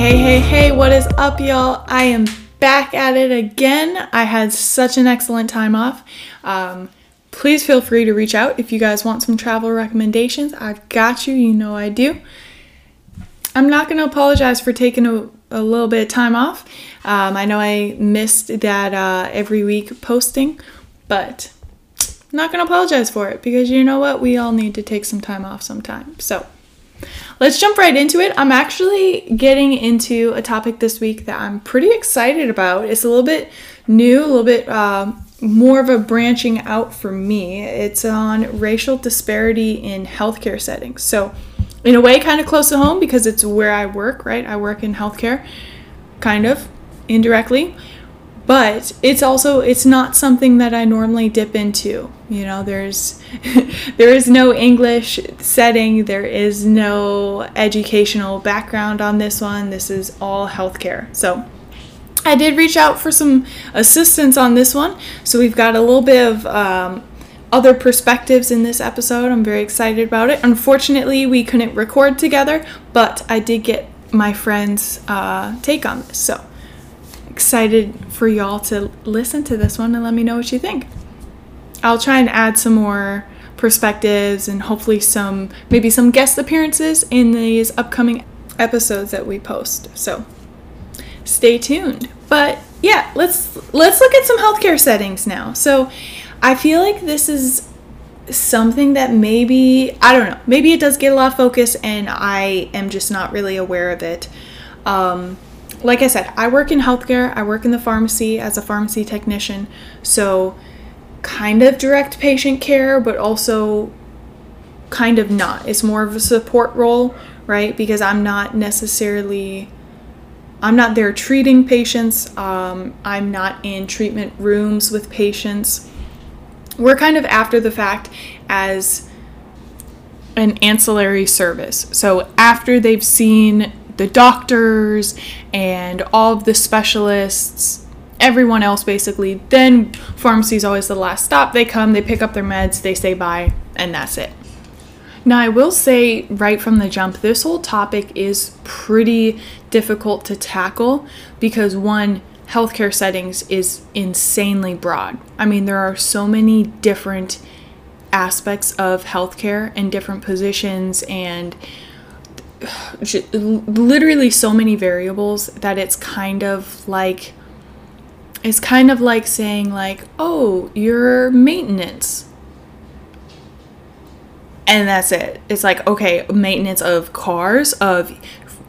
Hey, hey, hey, what is up, y'all? I am back at it again. I had such an excellent time off. Um, please feel free to reach out if you guys want some travel recommendations. I've got you, you know I do. I'm not going to apologize for taking a, a, little bit of time off. Um, I know I missed that uh, every week posting, but I'm not going to apologize for it because you know what? We all need to take some time off sometime. So, Let's jump right into it. I'm actually getting into a topic this week that I'm pretty excited about. It's a little bit new, a little bit uh, more of a branching out for me. It's on racial disparity in healthcare settings. So, in a way, kind of close to home because it's where I work, right? I work in healthcare, kind of indirectly but it's also it's not something that I normally dip into. You know, there's there is no English setting, there is no educational background on this one. This is all healthcare. So I did reach out for some assistance on this one. So we've got a little bit of um, other perspectives in this episode. I'm very excited about it. Unfortunately, we couldn't record together, but I did get my friend's uh, take on this. So excited for y'all to listen to this one and let me know what you think. I'll try and add some more perspectives and hopefully some maybe some guest appearances in these upcoming episodes that we post. So stay tuned. But yeah, let's let's look at some healthcare settings now. So I feel like this is something that maybe I don't know, maybe it does get a lot of focus and I am just not really aware of it. Um, like I said, I work in healthcare, I work in the pharmacy as a pharmacy technician, so kind of direct patient care, but also kind of not. It's more of a support role, right? Because I'm not necessarily I'm not there treating patients. Um, I'm not in treatment rooms with patients. We're kind of after the fact as an ancillary service. So after they've seen the doctors and all of the specialists, everyone else basically. Then pharmacy is always the last stop. They come, they pick up their meds, they say bye, and that's it. Now, I will say right from the jump, this whole topic is pretty difficult to tackle because one, healthcare settings is insanely broad. I mean, there are so many different aspects of healthcare and different positions and literally so many variables that it's kind of like it's kind of like saying like oh your maintenance. And that's it. It's like okay maintenance of cars of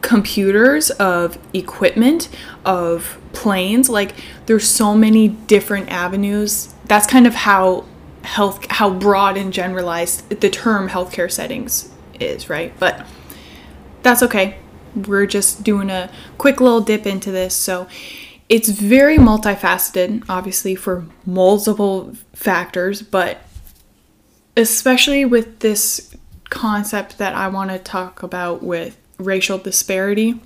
computers of equipment of planes. Like there's so many different avenues. That's kind of how health how broad and generalized the term healthcare settings is right? But that's okay. We're just doing a quick little dip into this. So it's very multifaceted, obviously, for multiple factors, but especially with this concept that I want to talk about with racial disparity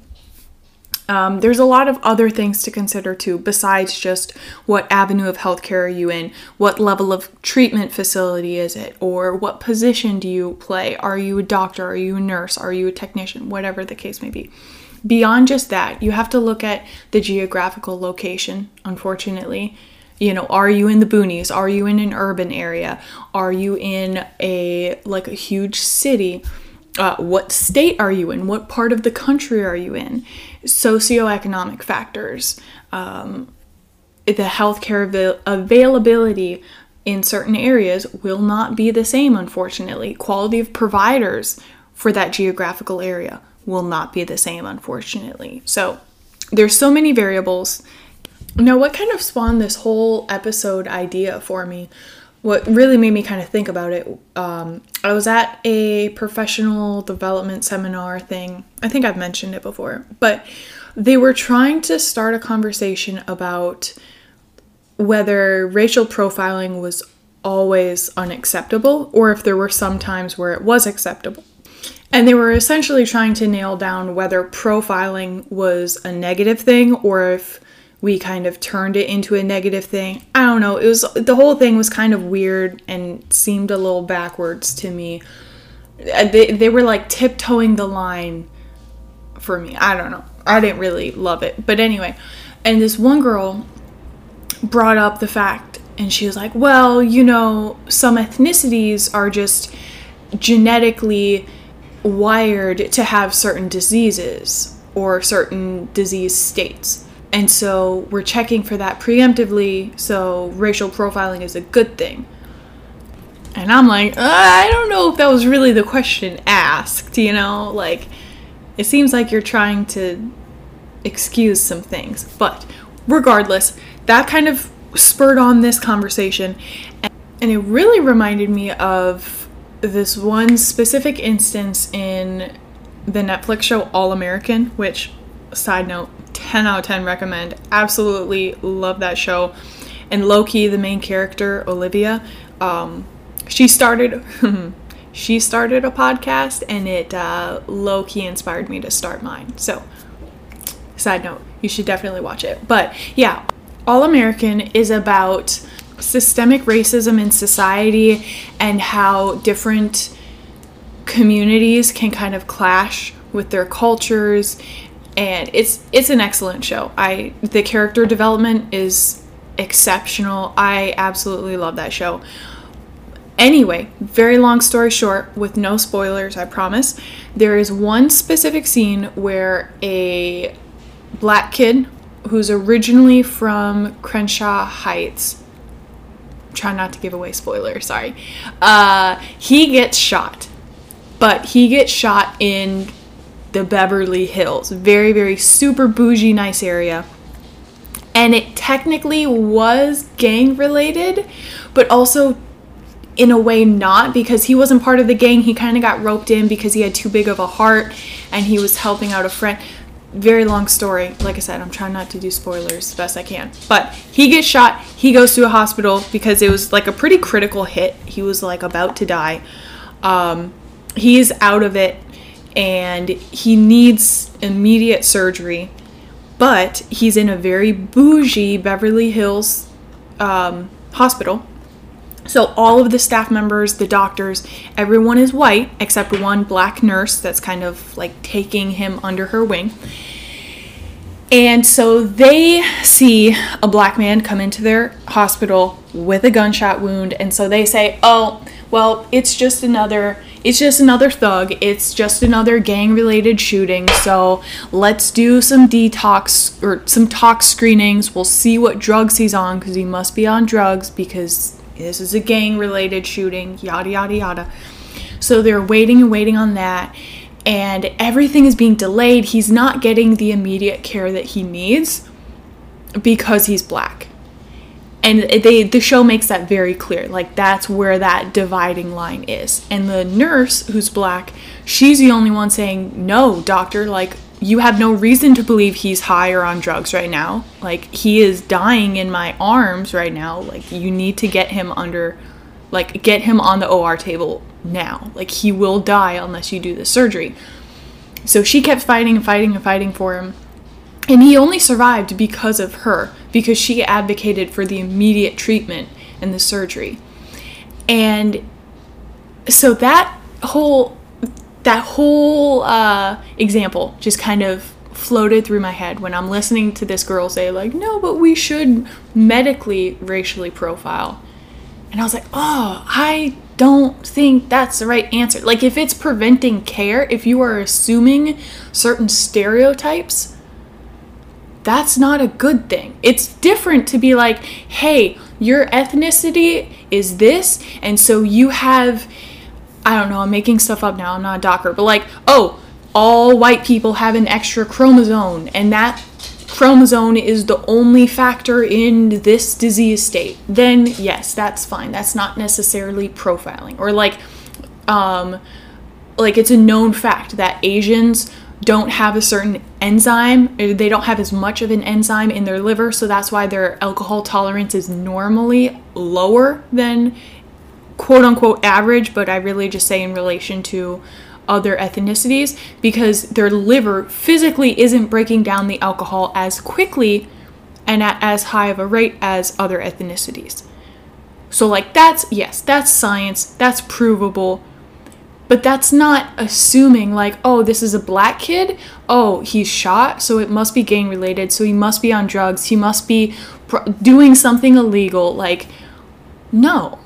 um, there's a lot of other things to consider too, besides just what avenue of healthcare are you in, what level of treatment facility is it, or what position do you play? Are you a doctor? Are you a nurse? Are you a technician? Whatever the case may be. Beyond just that, you have to look at the geographical location, unfortunately. You know, are you in the boonies? Are you in an urban area? Are you in a like a huge city? Uh, what state are you in? What part of the country are you in? Socioeconomic factors, um, the healthcare avail- availability in certain areas will not be the same, unfortunately. Quality of providers for that geographical area will not be the same, unfortunately. So there's so many variables. Now, what kind of spawned this whole episode idea for me what really made me kind of think about it, um, I was at a professional development seminar thing. I think I've mentioned it before, but they were trying to start a conversation about whether racial profiling was always unacceptable or if there were some times where it was acceptable. And they were essentially trying to nail down whether profiling was a negative thing or if we kind of turned it into a negative thing. I don't know. It was the whole thing was kind of weird and seemed a little backwards to me. Uh, they, they were like tiptoeing the line for me. I don't know. I didn't really love it. But anyway, and this one girl brought up the fact and she was like, "Well, you know, some ethnicities are just genetically wired to have certain diseases or certain disease states." And so we're checking for that preemptively, so racial profiling is a good thing. And I'm like, uh, I don't know if that was really the question asked, you know? Like, it seems like you're trying to excuse some things. But regardless, that kind of spurred on this conversation. And it really reminded me of this one specific instance in the Netflix show All American, which, side note, 10 out of 10 recommend. Absolutely love that show. And Loki, the main character, Olivia, um, she started. she started a podcast and it uh, low key inspired me to start mine. So, side note, you should definitely watch it. But yeah, All American is about systemic racism in society and how different communities can kind of clash with their cultures and it's it's an excellent show. I the character development is exceptional. I absolutely love that show. Anyway, very long story short, with no spoilers, I promise, there is one specific scene where a black kid who's originally from Crenshaw Heights, try not to give away spoilers, sorry, uh, he gets shot. But he gets shot in the Beverly Hills. Very, very super bougie, nice area. And it technically was gang related, but also in a way not because he wasn't part of the gang. He kind of got roped in because he had too big of a heart and he was helping out a friend. Very long story. Like I said, I'm trying not to do spoilers the best I can. But he gets shot. He goes to a hospital because it was like a pretty critical hit. He was like about to die. Um, he's out of it and he needs immediate surgery. But he's in a very bougie Beverly Hills um, hospital so all of the staff members, the doctors, everyone is white except one black nurse that's kind of like taking him under her wing. And so they see a black man come into their hospital with a gunshot wound and so they say, "Oh, well, it's just another it's just another thug. It's just another gang related shooting. So let's do some detox or some tox screenings. We'll see what drugs he's on because he must be on drugs because this is a gang related shooting, yada, yada, yada. So they're waiting and waiting on that, and everything is being delayed. He's not getting the immediate care that he needs because he's black. And they the show makes that very clear. Like that's where that dividing line is. And the nurse who's black, she's the only one saying, "No, doctor, like you have no reason to believe he's high or on drugs right now. Like he is dying in my arms right now. Like you need to get him under like get him on the OR table now. Like he will die unless you do the surgery. So she kept fighting and fighting and fighting for him. And he only survived because of her, because she advocated for the immediate treatment and the surgery. And so that whole that whole uh, example just kind of floated through my head when I'm listening to this girl say, like, no, but we should medically racially profile. And I was like, oh, I don't think that's the right answer. Like, if it's preventing care, if you are assuming certain stereotypes, that's not a good thing. It's different to be like, hey, your ethnicity is this, and so you have I don't know, I'm making stuff up now, I'm not a doctor, but like, oh, all white people have an extra chromosome, and that chromosome is the only factor in this disease state, then yes, that's fine. That's not necessarily profiling. Or like, um, like it's a known fact that Asians don't have a certain enzyme, they don't have as much of an enzyme in their liver, so that's why their alcohol tolerance is normally lower than quote unquote average, but I really just say in relation to other ethnicities because their liver physically isn't breaking down the alcohol as quickly and at as high of a rate as other ethnicities. So, like, that's yes, that's science, that's provable. But that's not assuming, like, oh, this is a black kid. Oh, he's shot, so it must be gang related. So he must be on drugs. He must be doing something illegal. Like, no.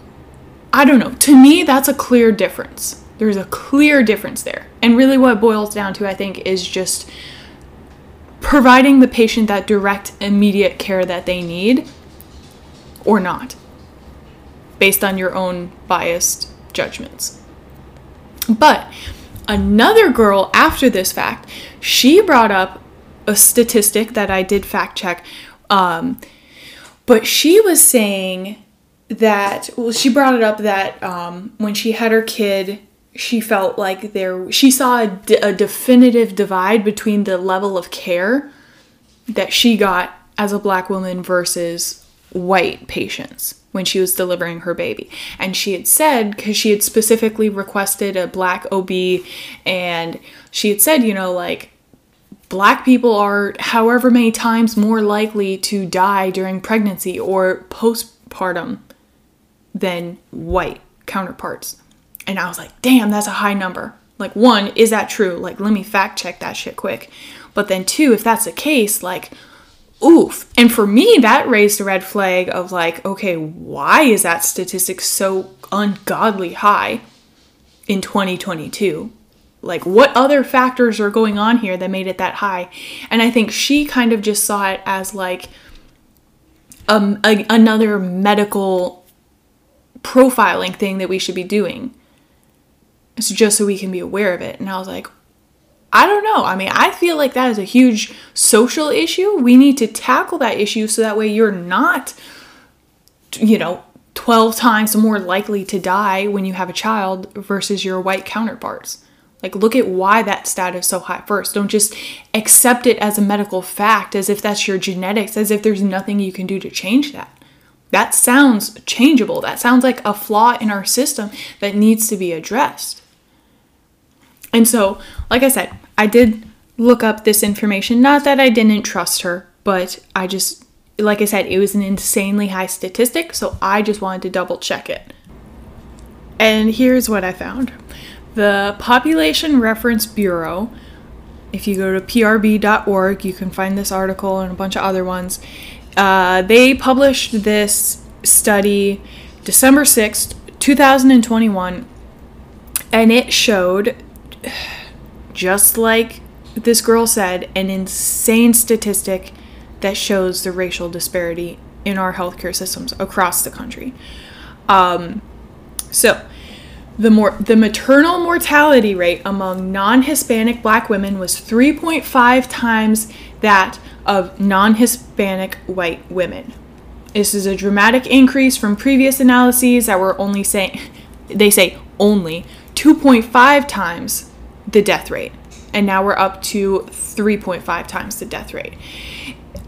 I don't know. To me, that's a clear difference. There's a clear difference there. And really, what boils down to, I think, is just providing the patient that direct, immediate care that they need or not, based on your own biased judgments. But another girl after this fact, she brought up a statistic that I did fact check. Um, but she was saying that, well, she brought it up that um, when she had her kid, she felt like there, she saw a, definitive divide between the level of care that she got as a black woman versus white patients when she was delivering her baby. And she had said, because she had specifically requested a black OB, and she had said, you know, like, black people are however many times more likely to die during pregnancy or postpartum than white counterparts. And I was like, damn, that's a high number. Like, one, is that true? Like, let me fact check that shit quick. But then, two, if that's the case, like, oof. And for me, that raised a red flag of like, okay, why is that statistic so ungodly high in 2022? Like, what other factors are going on here that made it that high? And I think she kind of just saw it as like um, a, another medical profiling thing that we should be doing. It's just so we can be aware of it. And I was like, I don't know. I mean, I feel like that is a huge social issue. We need to tackle that issue so that way you're not, you know, 12 times more likely to die when you have a child versus your white counterparts. Like, look at why that stat is so high first. Don't just accept it as a medical fact, as if that's your genetics, as if there's nothing you can do to change that. That sounds changeable. That sounds like a flaw in our system that needs to be addressed. And so, like I said, I did look up this information. Not that I didn't trust her, but I just, like I said, it was an insanely high statistic, so I just wanted to double check it. And here's what I found the Population Reference Bureau, if you go to prb.org, you can find this article and a bunch of other ones. Uh, they published this study December 6th, 2021, and it showed just like this girl said, an insane statistic that shows the racial disparity in our healthcare systems across the country. Um, so, the more the maternal mortality rate among non-Hispanic black women was 3.5 times that of non-Hispanic white women. This is a dramatic increase from previous analyses that were only saying they say only 2.5 times the death rate. And now we're up to 3.5 times the death rate.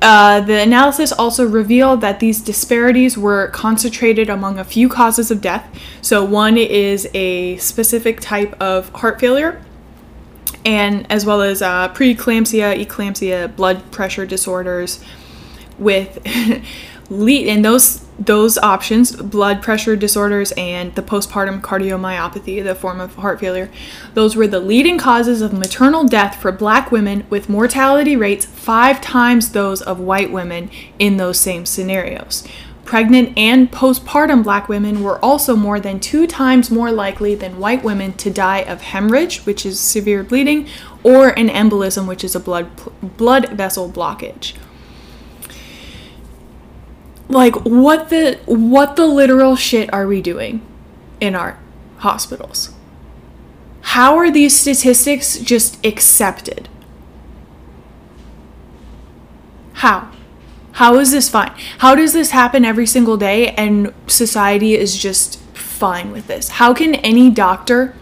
Uh, the analysis also revealed that these disparities were concentrated among a few causes of death. So, one is a specific type of heart failure, and as well as uh, preeclampsia, eclampsia, blood pressure disorders, with lead and those those options blood pressure disorders and the postpartum cardiomyopathy the form of heart failure those were the leading causes of maternal death for black women with mortality rates 5 times those of white women in those same scenarios. Pregnant and postpartum black women were also more than 2 times more likely than white women to die of hemorrhage which is severe bleeding or an embolism which is a blood blood vessel blockage like what the what the literal shit are we doing in our hospitals? How are these statistics just accepted? How? How is this fine? How does this happen every single day and society is just fine with this? How can any doctor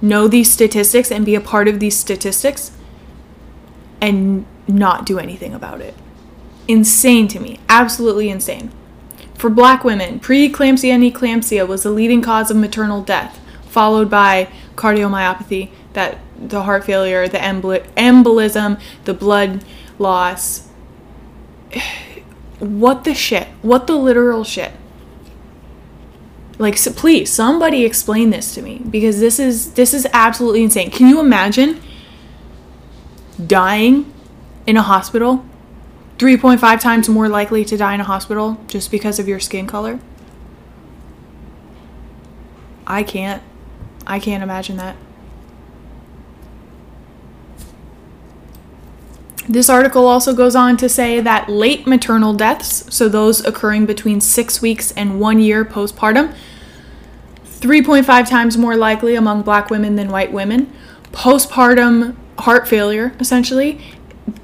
know these statistics and be a part of these statistics and not do anything about it? Insane to me. Absolutely insane. For black women, preeclampsia and eclampsia was the leading cause of maternal death, followed by cardiomyopathy, that the heart failure, the embolism, the blood loss. What the shit? What the literal shit? Like so please, somebody explain this to me because this is this is absolutely insane. Can you imagine dying in a hospital? 3.5 times more likely to die in a hospital just because of your skin color? I can't. I can't imagine that. This article also goes on to say that late maternal deaths, so those occurring between six weeks and one year postpartum, 3.5 times more likely among black women than white women. Postpartum heart failure, essentially,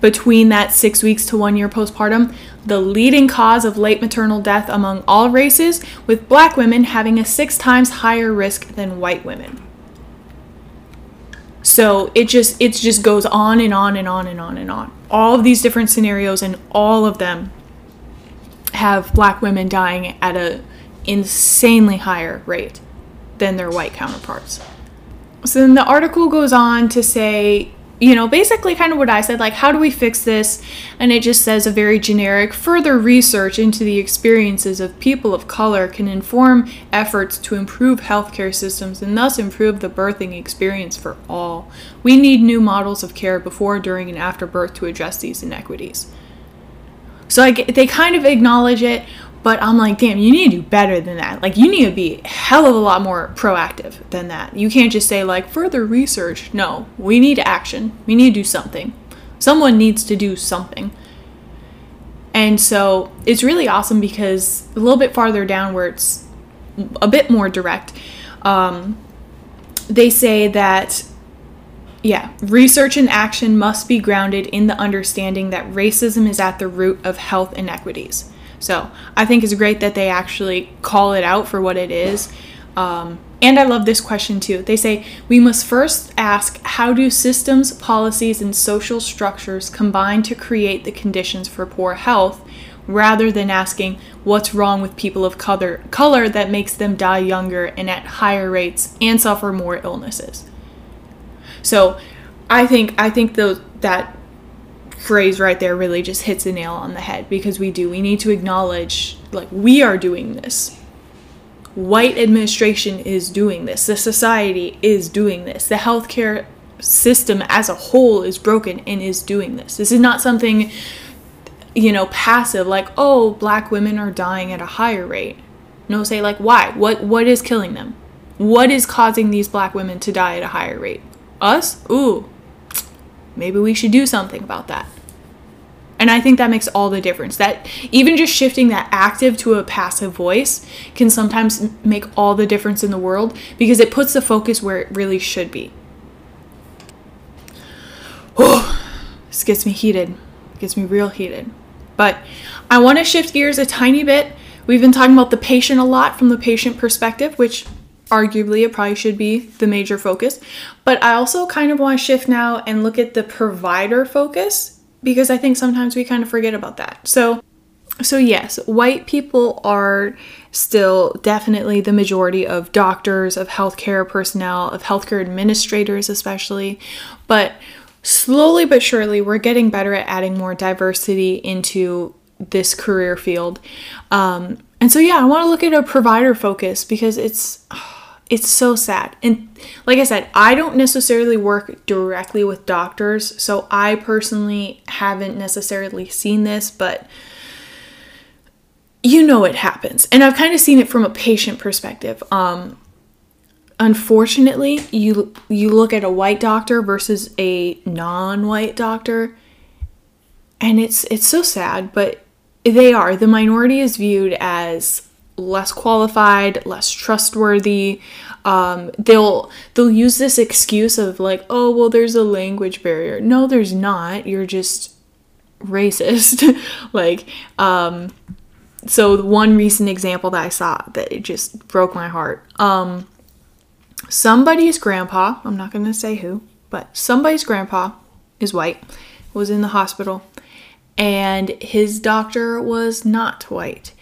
between that six weeks to one year postpartum, the leading cause of late maternal death among all races, with black women having a six times higher risk than white women. So it just it just goes on and on and on and on and on. All of these different scenarios and all of them have black women dying at a insanely higher rate than their white counterparts. So then the article goes on to say you know, basically kind of what I said, like, how do we fix this? And it just says a very generic further research into the experiences of people of color can inform efforts to improve healthcare systems and thus improve the birthing experience for all. We need new models of care before, during, and after birth to address these inequities. So I, they kind of acknowledge it, but I'm like, damn, you need to do better than that. Like, you need to be hell of a lot more proactive than that. You can't just say, like, further research. No, we need action. We need to do something. Someone needs to do something. And so it's really awesome because a little bit farther down, where it's a bit more direct, um, they say that, yeah, research and action must be grounded in the understanding that racism is at the root of health inequities. So I think it's great that they actually call it out for what it is. Um, and I love this question too. They say, we must first ask how do systems, policies, and social structures combine to create the conditions for poor health, rather than asking what's wrong with people of color, color that makes them die younger and at higher rates and suffer more illnesses. So I think I think those that phrase right there really just hits the nail on the head because we do. We need to acknowledge, like, we are doing this. White administration is doing this. The society is doing this. The healthcare system as a whole is broken and is doing this. This is not something, you know, passive, like, oh, black women are dying at a higher rate. No, say, like, why? What, what is killing them? What is causing these black women to die at a higher rate? Us? Ooh, maybe we should do something about that. And I think that makes all the difference. That even just shifting that active to a passive voice can sometimes make all the difference in the world because it puts the focus where it really should be. Oh, this gets me heated. Gets me real heated. But I want to shift gears a tiny bit. We've been talking about the patient a lot from the patient perspective, which arguably it probably should be the major focus. But I also kind of want to shift now and look at the provider focus because I think sometimes we kind of forget about that. So so yes, white people are still definitely the majority of doctors, of healthcare personnel, of healthcare administrators especially, but slowly but surely we're getting better at adding more diversity into this career field. Um, and so yeah, I want to look at a provider focus because it's it's so sad. And like I said, I don't necessarily work directly with doctors, so I personally haven't necessarily seen this, but you know it happens. And I've kind of seen it from a patient perspective. Um unfortunately, you you look at a white doctor versus a non-white doctor, and it's it's so sad, but they are. The minority is viewed as less qualified, less trustworthy. Um, they'll they'll use this excuse of like, oh well, there's a language barrier. No, there's not. You're just racist. like, um, so one recent example that I saw that it just broke my heart. Um, somebody's grandpa. I'm not gonna say who, but somebody's grandpa is white. Was in the hospital, and his doctor was not white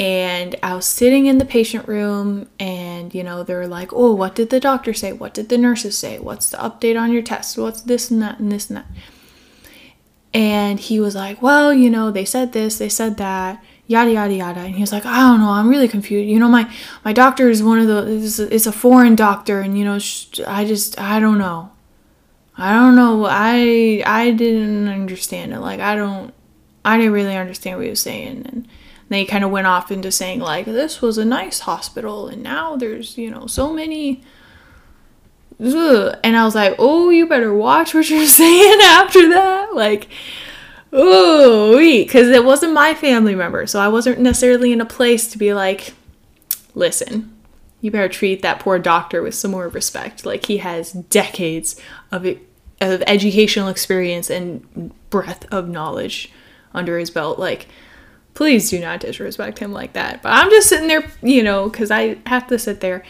and I was sitting in the patient room, and you know, they're like, Oh, what did the doctor say? What did the nurses say? What's the update on your test? What's this and that and this and that? And he was like, Well, you know, they said this, they said that. yada yada yada and he was like i don't know i'm really confused you know my my doctor is one of the it's a foreign doctor and you know i just i don't know i don't know i i didn't understand it like i don't i didn't really understand what he was saying and they kind of went off into saying like this was a nice hospital and now there's you know so many Ugh. and i was like oh you better watch what you're saying after that. Like oh because it wasn't my family member so i wasn't necessarily in a place to be like listen you better treat that poor doctor with some more respect. Like he has decades of of educational experience and breadth of knowledge under his belt. Like please do not disrespect him like that. But I'm just sitting there, you know, because I have to sit there.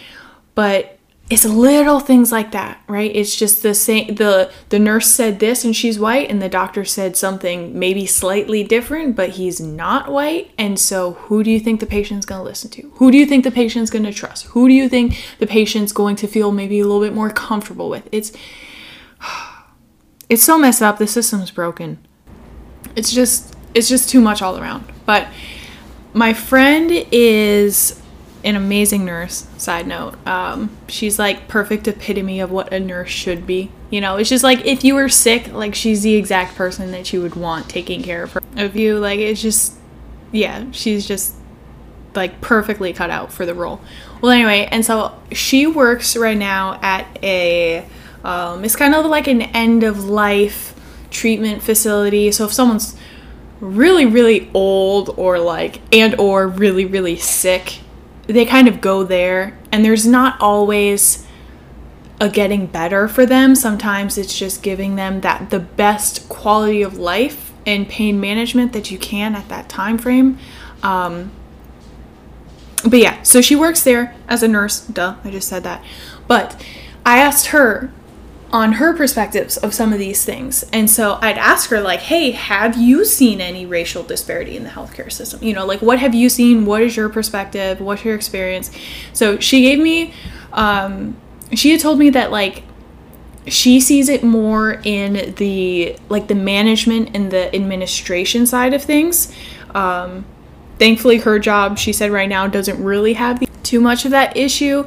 But it's little things like that, right? It's just the same. the The nurse said this, and she's white, and the doctor said something maybe slightly different, but he's not white. And so, who do you think the patient's going to listen to? Who do you think the patient's going to trust? Who do you think the patient's going to feel maybe a little bit more comfortable with? It's it's so messed up. The system's broken. It's just it's just too much all around. But my friend is an amazing nurse. Side note, um, she's like perfect epitome of what a nurse should be. You know, it's just like if you were sick, like she's the exact person that you would want taking care of her. Of you, like it's just, yeah, she's just like perfectly cut out for the role. Well, anyway, and so she works right now at a, um, it's kind of like an end of life treatment facility. So if someone's really really old or like and or really really sick they kind of go there and there's not always a getting better for them. Sometimes it's just giving them that the best quality of life and pain management that you can at that time frame. Um, but yeah so she works there as a nurse duh i just said that. But i asked her on her perspectives of some of these things. And so I'd ask her, like, hey, have you seen any racial disparity in the healthcare system? You know, like, what have you seen? What is your perspective? What's your experience? So she gave me, um, she had told me that, like, she sees it more in the like the management and the administration side of things um, thankfully her job she said right now doesn't really have the, too much of that issue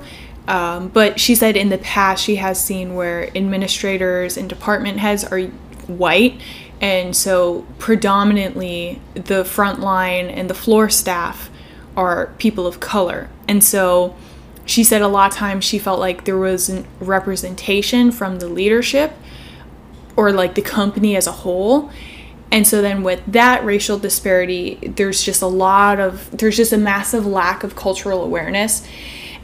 um, but she said in the past she has seen where administrators and department heads are white, and so predominantly the front line and the floor staff are people of color. And so she said a lot of times she felt like there was representation from the leadership or like the company as a whole. And so then with that racial disparity, there's just a lot of, there's just a massive lack of cultural awareness.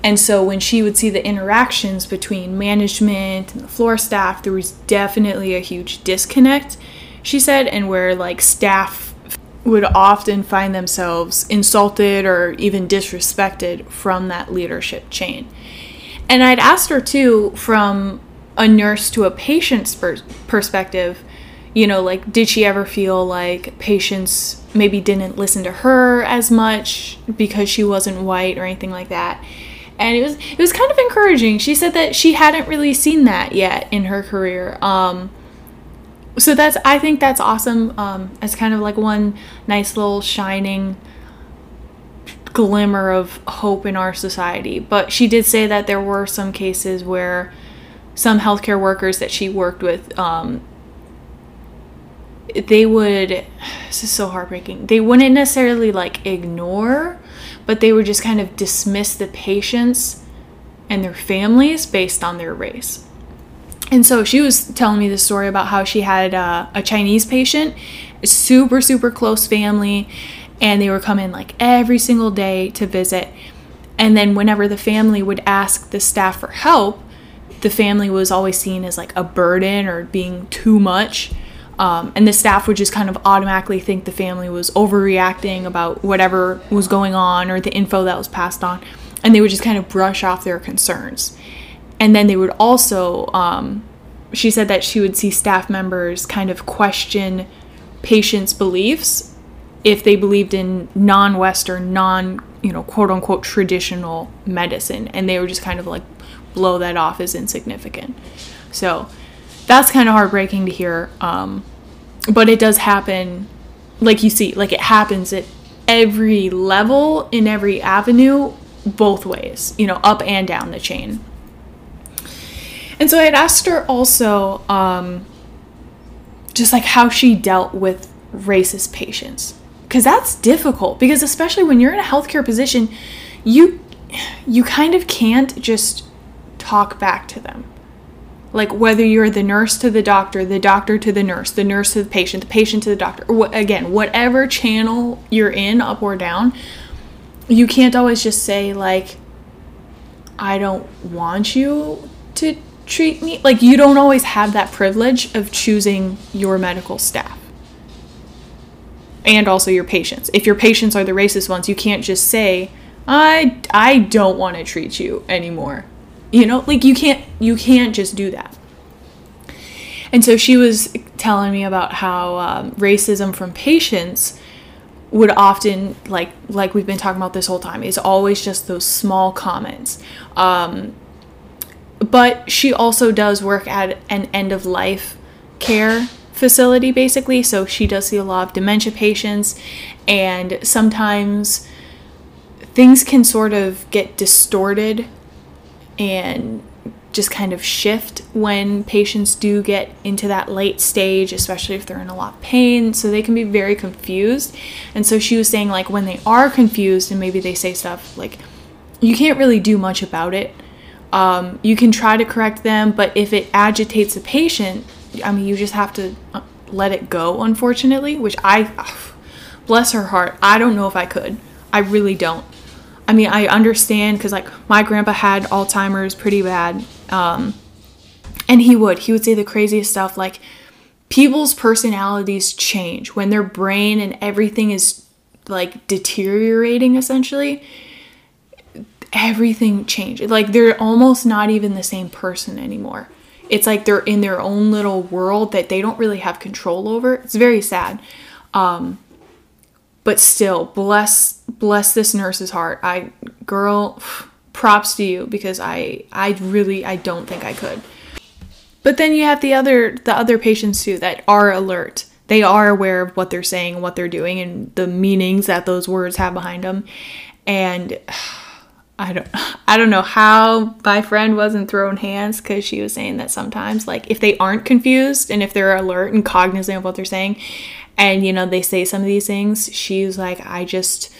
And so when she would see the interactions between management and the floor staff, there was definitely a huge disconnect, she said, and where like staff would often find themselves insulted or even disrespected from that leadership chain. And I'd asked her too, from a nurse to a patient's perspective, you know, like, did she ever feel like patients maybe didn't listen to her as much because she wasn't white or anything like that? And it was it was kind of encouraging. She said that she hadn't really seen that yet in her career. Um, so that's I think that's awesome. Um, it's kind of like one nice little shining glimmer of hope in our society. But she did say that there were some cases where some healthcare workers that she worked with, um, they would. This is so heartbreaking. They wouldn't necessarily like ignore but they would just kind of dismiss the patients and their families based on their race. And so she was telling me the story about how she had uh, a Chinese patient, super, super close family, and they were coming like every single day to visit. And then, whenever the family would ask the staff for help, the family was always seen as like a burden or being too much. Um, and the staff would just kind of automatically think the family was overreacting about whatever was going on or the info that was passed on. And they would just kind of brush off their concerns. And then they would also, um, she said that she would see staff members kind of question patients' beliefs if they believed in non Western, non, you know, quote unquote traditional medicine. And they would just kind of like blow that off as insignificant. So that's kind of heartbreaking to hear. Um, but it does happen, like you see, like it happens at every level, in every avenue, both ways, you know, up and down the chain. And so I had asked her also um, just like how she dealt with racist patients. Because that's difficult, because especially when you're in a healthcare position, you you kind of can't just talk back to them. Like whether you're the nurse to the doctor, the doctor to the nurse, the nurse to the patient, the patient to the doctor, or again, whatever channel you're in, up or down, you can't always just say, like, I don't want you to treat me. Like, you don't always have that privilege of choosing your medical staff and also your patients. If your patients are the racist ones, you can't just say, I, I don't want to treat you anymore. You know, like you can't you can't just do that. And so she was telling me about how um, racism from patients would often like like we've been talking about this whole time is always just those small comments. Um, but she also does work at an end of life care facility basically so she does see a lot of dementia patients and sometimes things can sort of get distorted and just kind of shift when patients do get into that late stage, especially if they're in a lot of pain. So they can be very confused. And so she was saying, like, when they are confused and maybe they say stuff like, you can't really do much about it. Um, you can try to correct them, but if it agitates the patient, I mean, you just have to uh, let it go, unfortunately, which I, bless her heart, I don't know if I could. I really don't. I mean, I understand because like my grandpa had Alzheimer's pretty bad. Um, and he would, he would say the craziest stuff like people's personalities change when their brain and everything is like deteriorating essentially. Everything changes. Like they're almost not even the same person anymore. It's like they're in their own little world that they don't really have control over. It's very sad. Um, but still bless bless this nurse's heart. I girl props to you because i i really i don't think i could. But then you have the other the other patients too that are alert. They are aware of what they're saying what they're doing and the meanings that those words have behind them. And I don't I don't know how my friend wasn't thrown hands cuz she was saying that sometimes like if they aren't confused and if they're alert and cognizant of what they're saying and you know they say some of these things she's like i just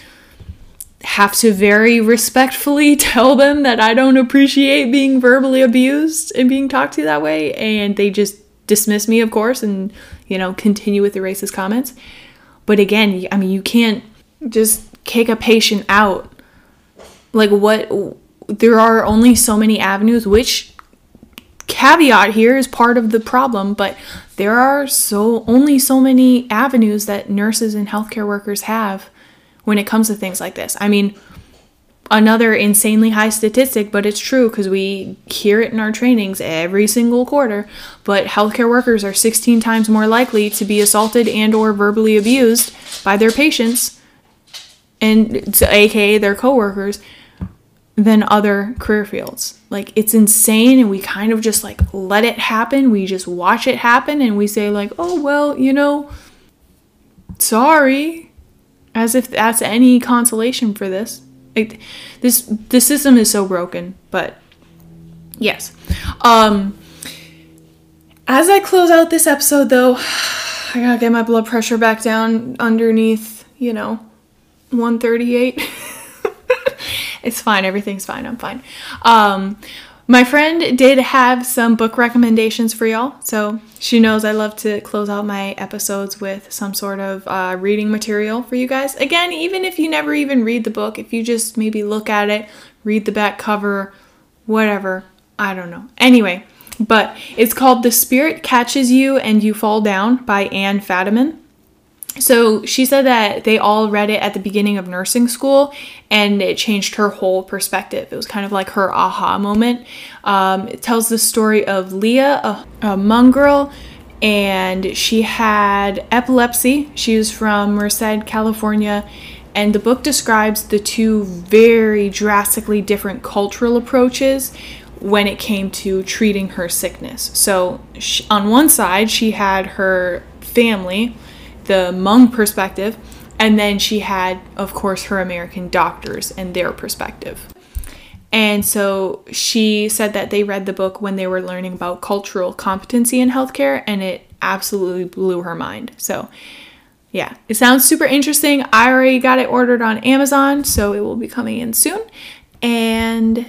have to very respectfully tell them that i don't appreciate being verbally abused and being talked to that way and they just dismiss me of course and you know continue with the racist comments. But again i mean you can't just kick a patient out like what there are only so many avenues which caveat here is part of the problem, but there are so only so many avenues that nurses and healthcare workers have when it comes to things like this. I mean, another insanely high statistic, but it's true because we hear it in our trainings every single quarter. But healthcare workers are 16 times more likely to be assaulted and or verbally abused by their patients and to aka their coworkers than other career fields. Like it's insane and we kind of just like let it happen. We just watch it happen and we say like, "Oh, well, you know, sorry." As if that's any consolation for this. Like this the system is so broken, but yes. Um as I close out this episode though, I got to get my blood pressure back down underneath, you know, 138. It's fine. Everything's fine. I'm fine. Um, my friend did have some book recommendations for y'all. So she knows I love to close out my episodes with some sort of uh, reading material for you guys. Again, even if you never even read the book, if you just maybe look at it, read the back cover, whatever. I don't know. Anyway, but it's called The Spirit Catches You and You Fall Down by Anne Fadiman. So she said that they all read it at the beginning of nursing school and it changed her whole perspective. It was kind of like her aha moment. Um, it tells the story of Lia, a, a Hmong girl, and she had epilepsy. She was from Merced, California. And the book describes the two very drastically different cultural approaches when it came to treating her sickness. So, she, on one side, she had her family the Hmong perspective, And then she had, of course, her American doctors and their perspective. And so she said that they read the book when they were learning about cultural competency in healthcare, and it absolutely blew her mind. So, yeah, it sounds super interesting. I already got it ordered on Amazon, so it will be coming in soon. And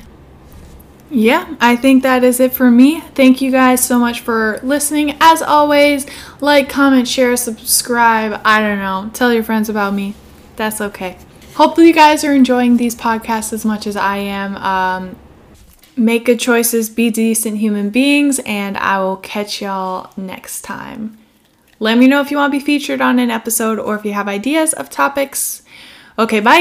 yeah, I think that is it for me. Thank you guys so much for listening. As always, like, comment, share, subscribe. I don't know. Tell your friends about me. That's okay. Hopefully, you guys are enjoying these podcasts as much as I am. Um, make good choices, be decent human beings, and I will catch y'all next time. Let me know if you want to be featured on an episode or if you have ideas of topics. Okay, bye.